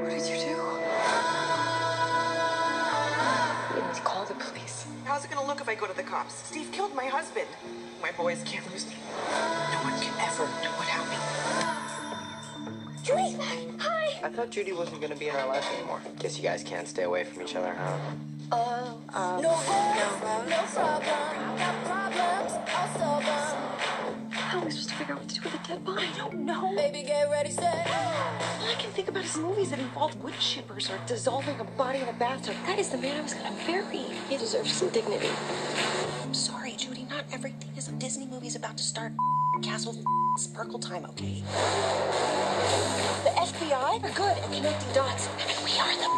What did you do? We to call the police. How's it gonna look if I go to the cops? Steve killed my husband. My boys can't lose me. No one can ever know what happened. Judy's back. Hi. I thought Judy wasn't gonna be in our life anymore. Guess you guys can't stay away from each other, huh? Oh. Um, No worries, no problem. Got problems, I'll solve them. How am I supposed to figure out what to do with a dead body? I don't know. Baby, get ready, set. All I can think about is movies that involve wood chippers or dissolving a body in a bathtub. That is the man I was gonna marry. He deserves some dignity. I'm sorry, Judy. Not everything is a Disney movie's about to start. Castle Sparkle time, okay? The FBI are good at connecting dots. I mean, we are the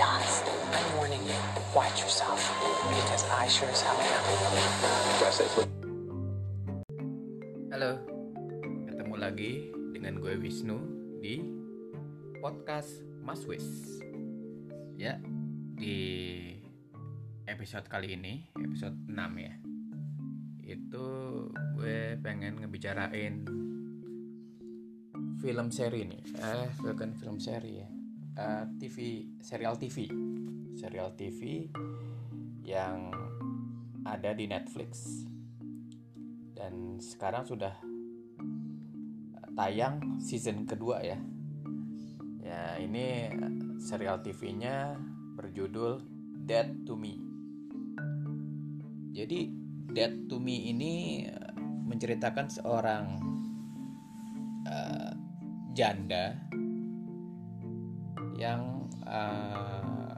dots. I'm warning you. Watch yourself. Because I sure as hell am. Halo, ketemu lagi dengan gue Wisnu di podcast Mas Wis. Ya, di episode kali ini, episode 6 ya. Itu gue pengen ngebicarain film seri nih. Eh, bukan film seri ya. Eh, TV, serial TV. Serial TV yang ada di Netflix dan sekarang sudah eh, tayang season kedua ya. Ya ini serial TV-nya berjudul Dead to Me. Jadi Dead to Me ini eh, menceritakan seorang eh, janda yang eh,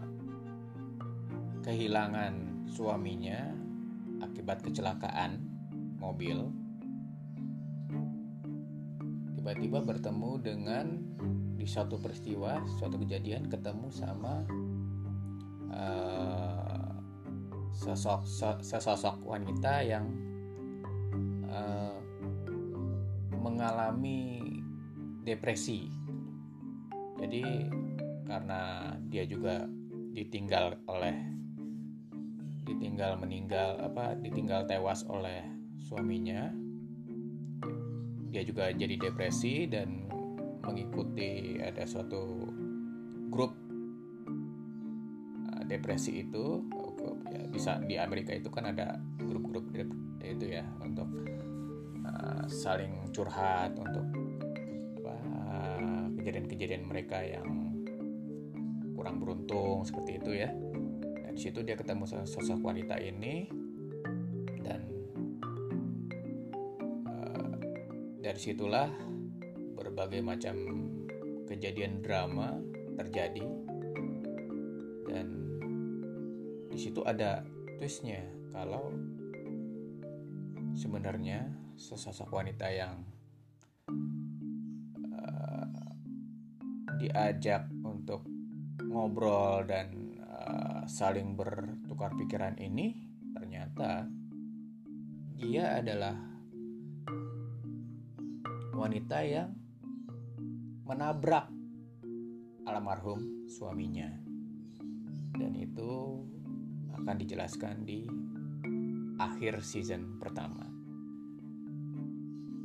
kehilangan suaminya akibat kecelakaan mobil. Tiba-tiba bertemu dengan di suatu peristiwa suatu kejadian ketemu sama eh, sosok so- sesosok wanita yang eh, mengalami depresi. Jadi karena dia juga ditinggal oleh ditinggal meninggal apa ditinggal tewas oleh suaminya dia juga jadi depresi dan mengikuti ada suatu grup uh, depresi itu ya, bisa di Amerika itu kan ada grup-grup itu ya untuk uh, saling curhat untuk kejadian-kejadian mereka yang kurang beruntung seperti itu ya. Dan situ dia ketemu sosok wanita ini dan eh, dari situlah berbagai macam kejadian drama terjadi. Dan situ ada twistnya. Kalau sebenarnya sesosok wanita yang eh, diajak untuk ngobrol dan uh, saling bertukar pikiran ini ternyata dia adalah wanita yang menabrak almarhum suaminya. Dan itu akan dijelaskan di akhir season pertama.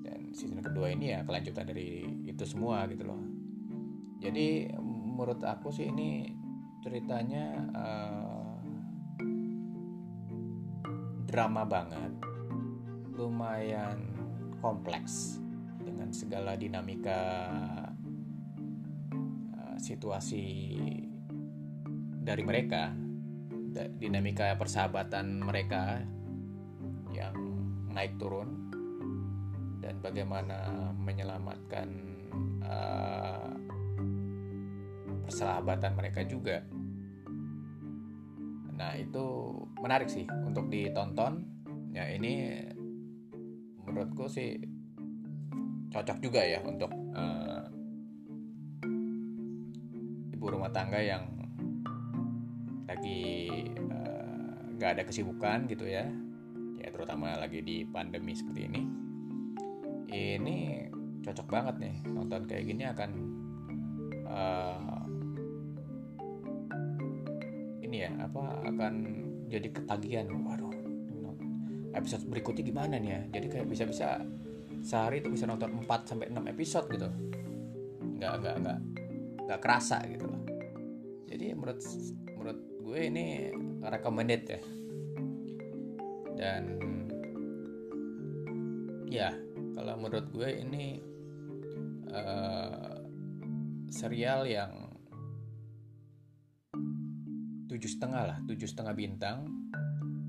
Dan season kedua ini ya kelanjutan dari itu semua gitu loh. Jadi menurut aku sih ini ceritanya eh, drama banget lumayan kompleks dengan segala dinamika eh, situasi dari mereka dinamika persahabatan mereka yang naik turun dan bagaimana menyelamatkan eh, persahabatan mereka juga. Nah, itu menarik sih untuk ditonton. Ya, ini menurutku sih cocok juga ya untuk eh, ibu rumah tangga yang lagi eh, nggak ada kesibukan gitu ya. Ya, terutama lagi di pandemi seperti ini. Ini cocok banget nih nonton kayak gini akan eh, ini ya apa akan jadi ketagihan waduh episode berikutnya gimana nih ya jadi kayak bisa-bisa sehari itu bisa nonton 4 sampai 6 episode gitu nggak nggak nggak nggak kerasa gitu loh jadi menurut gue ini recommended ya. Dan ya kalau menurut gue ini uh, serial yang tujuh setengah lah tujuh setengah bintang.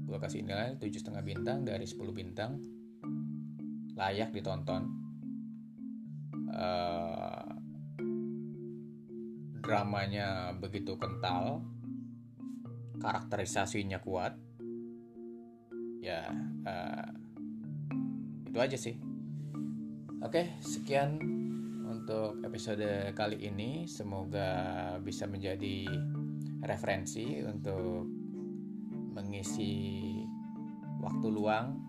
Gue kasih nilai tujuh setengah bintang dari 10 bintang. Layak ditonton. Uh, dramanya begitu kental karakterisasinya kuat. Ya uh, itu aja sih. Oke sekian untuk episode kali ini. Semoga bisa menjadi referensi untuk mengisi waktu luang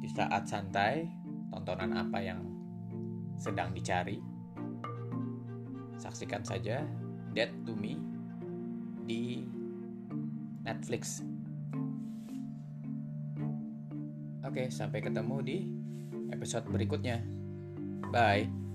di saat santai tontonan apa yang sedang dicari. Saksikan saja Dead to Me di Netflix Oke, sampai ketemu di episode berikutnya. Bye.